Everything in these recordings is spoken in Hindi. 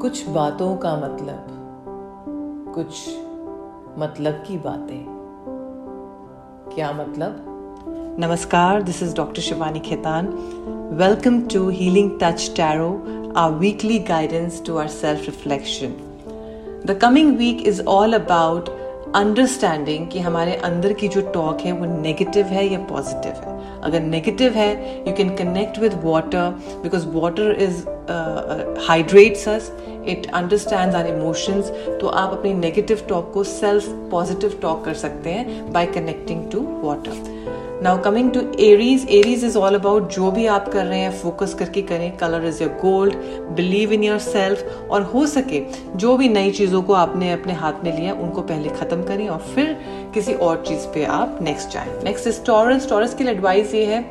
कुछ बातों का मतलब कुछ मतलब की बातें। क्या मतलब? नमस्कार this is doctor Shivani Khetan welcome to healing touch tarot our weekly guidance to our self reflection the coming week is all about understanding कि हमारे अंदर की जो टॉक है, वो नेगेटिव है या पॉजिटिव है। अगर नेगेटिव है you can connect with water because water is hydrates us it understand our emotions तो आप अपनी नेगेटिव टॉक को सेल्फ पॉजिटिव टॉक कर सकते हैं by connecting to water now coming to Aries Aries is all about जो भी आप कर रहे हैं फोकस करके करें। Colour is your gold believe in your self और हो सके, जो भी नई चीज़ों को आपने अपने हाथ में लिया, उनको पहले ख़त्म करें और फिर किसी और चीज़ पे आप नेक्स्ट जाए। नेक्स्ट इज़ टॉरस टॉरस के लिए एडवाइस ये है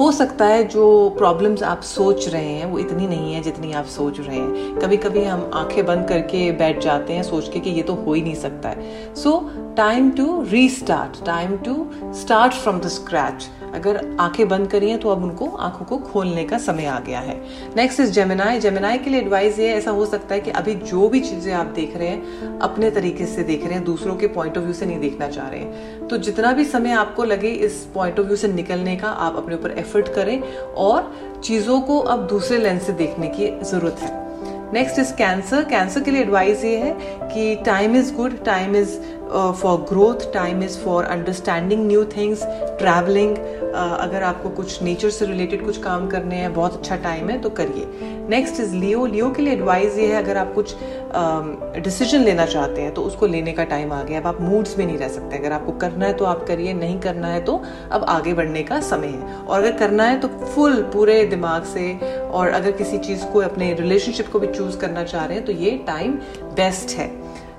हो सकता है जो प्रॉब्लम्स आप सोच रहे हैं, वो इतनी नहीं है जितनी आप सोच रहे हैं। कभी कभी हम आँखें बंद करके बैठ जाते हैं सोच के कि ये तो हो ही नहीं सकता है। So time to restart time to start from the scratch अगर आँखें बंद करी हैं तो अब उनको आँखों को खोलने का समय आ गया है। नेक्स्ट इज़ जेमिनाई जेमिनाई के लिए एडवाइस ये ऐसा हो सकता है कि अभी जो भी चीज़ें आप देख रहे हैं, अपने तरीके से देख रहे हैं, दूसरों के पॉइंट ऑफ़ व्यू से नहीं देखना चाह रहे हैं। तो जितना भी समय आपको लगे इस पॉइंट ऑफ़ व्यू से निकलने का, आप अपने ऊपर एफर्ट करें और चीज़ों को अब दूसरे लेंस से देखने की ज़रूरत है। नेक्स्ट इज़ कैंसर कैंसर के लिए एडवाइस ये है कि time is good time is for growth time is for understanding new things travelling अगर आपको कुछ नेचर से रिलेटेड कुछ काम करने हैं बहुत अच्छा टाइम है तो करिए। नेक्स्ट इज़ लियो लियो के लिए एडवाइस ये है अगर आप कुछ डिसीज़न um, लेना चाहते हैं तो उसको लेने का टाइम आ गया। अब आप मूड्स में नहीं रह सकते। अगर आपको करना है तो आप करिए। नहीं करना है तो अब आगे बढ़ने का समय है। और अगर करना है तो फुल पूरे दिमाग से और अगर किसी चीज़ को अपने रिलेशनशिप को भी चूज़ करना चाह रहे हैं तो ये टाइम बेस्ट है।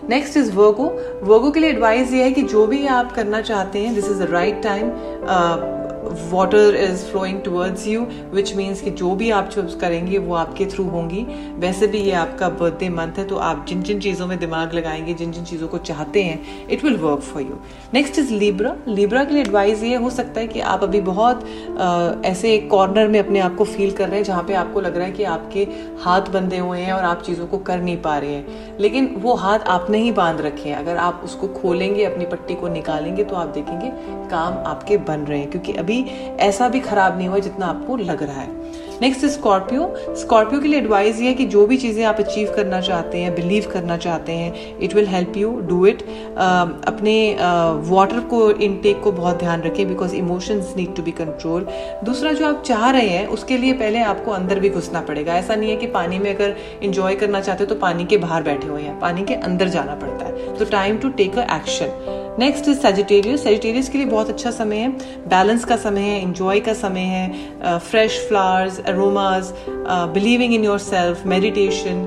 नेक्स्ट इज़ वर्गो वर्गो के लिए एडवाइस ये है कि जो भी आप करना चाहते हैं this is the right time water is flowing towards you which means कि जो भी आप चूज़ करेंगे वो आपके थ्रू होंगी। वैसे भी ये आपका बर्थडे मंथ है तो आप जिन जिन चीज़ों में दिमाग लगाएँगे जिन जिन चीज़ों को चाहते हैं it will work for you next is Libra Libra के लिए एडवाइस ये हो सकता है कि आप अभी बहुत आ, ऐसे एक कॉर्नर में अपने आप को फील कर रहे हैं जहाँ पे आपको लग रहा है कि आपके हाथ बंधे हुए हैं और आप चीज़ों को कर नहीं पा रहे हैं। लेकिन वो हाथ आपने ही बाँध रखे हैं। अगर आप उसको खोलेंगे अपनी पट्टी को निकालेंगे तो आप देखेंगे काम आपके बन रहे हैं क्योंकि अभी ऐसा भी खराब नहीं हुआ जितना आपको लग रहा है। नेक्स्ट स्कॉर्पियो स्कॉर्पियो के लिए एडवाइस ये है कि जो भी चीज़ें आप अचीव करना चाहते हैं बिलीव करना चाहते हैं it will help you do it अपने वाटर uh, को इनटेक को बहुत ध्यान रखें because emotions need to be control दूसरा जो आप चाह रहे हैं उसके लिए पहले आपको अंदर भी घुसना पड़ेगा। ऐसा नहीं है कि पानी में अगर इंजॉय करना चाहते हो तो पानी के बाहर बैठे हुए हैं पानी के अंदर जाना पड़ता है। तो time to take a action next is Sagittarius Sagittarius के लिए बहुत अच्छा समय है. बैलेंस का समय है इंजॉय का समय है. Fresh flowers aromas believing in your self meditation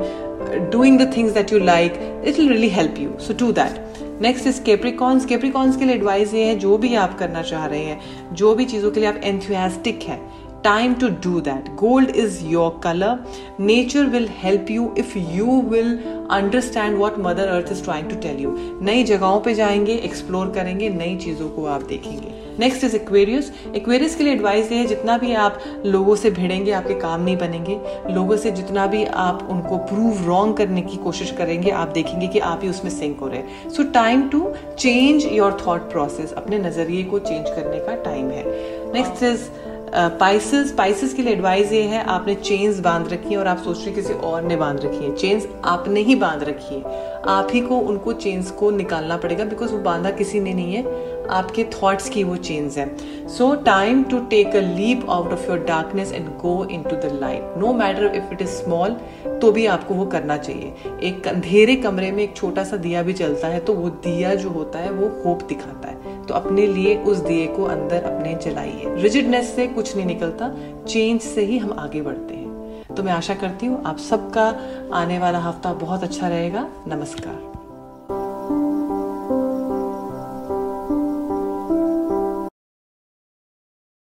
doing the things that you like it will really help you so do that next is Capricorns Capricorns के लिए एडवाइस ये है, जो भी आप करना चाह रहे हैं, जो भी चीज़ों के लिए आप एंथुआस्टिक हैं time to do that. Gold is your color. Nature will help you if you will understand what mother earth is trying to tell you. नई जगहों पे जाएँगे एक्सप्लोर करेंगे, नई चीज़ों को आप देखेंगे. नेक्स्ट इज़ एक्वेरियस एक्वेरियस के लिए एडवाइस ये है, जितना भी आप लोगों से भिड़ेंगे, आपके काम नहीं बनेंगे, लोगों से जितना भी आप उनको प्रूव रॉन्ग करने की कोशिश करेंगे, आप देखेंगे कि आप ही उसमें सिंक हो रहे हैं. So time to change your thought process अपने नज़रिए को चेंज करने का टाइम है. नेक्स्ट इज़ पाइसिस पाइसिस के लिए एडवाइस ये है, आपने चेन्स बाँध रखी है और आप सोच रहे किसी और ने बाँध रखी है। चेन्स आपने ही बाँध रखी है। आप ही को उनको चेन्स को निकालना पड़ेगा बिकॉज़ वो बांधा किसी ने नहीं है। आपके थॉट्स की वो चेंज है। So time to take a leap out of your darkness and go into the light no matter if it is small तो भी आपको वो करना चाहिए। एक अंधेरे कमरे में एक छोटा सा दिया भी चलता है तो वो दिया जो होता है, वो होप दिखाता है। तो अपने लिए उस दिए को अंदर अपने जलाइए। रिजिडनेस से कुछ नहीं निकलता चेंज से ही हम आगे बढ़ते हैं। तो मैं आशा करती हूँ आप सबका आने वाला हफ़्ता बहुत अच्छा रहेगा। नमस्कार।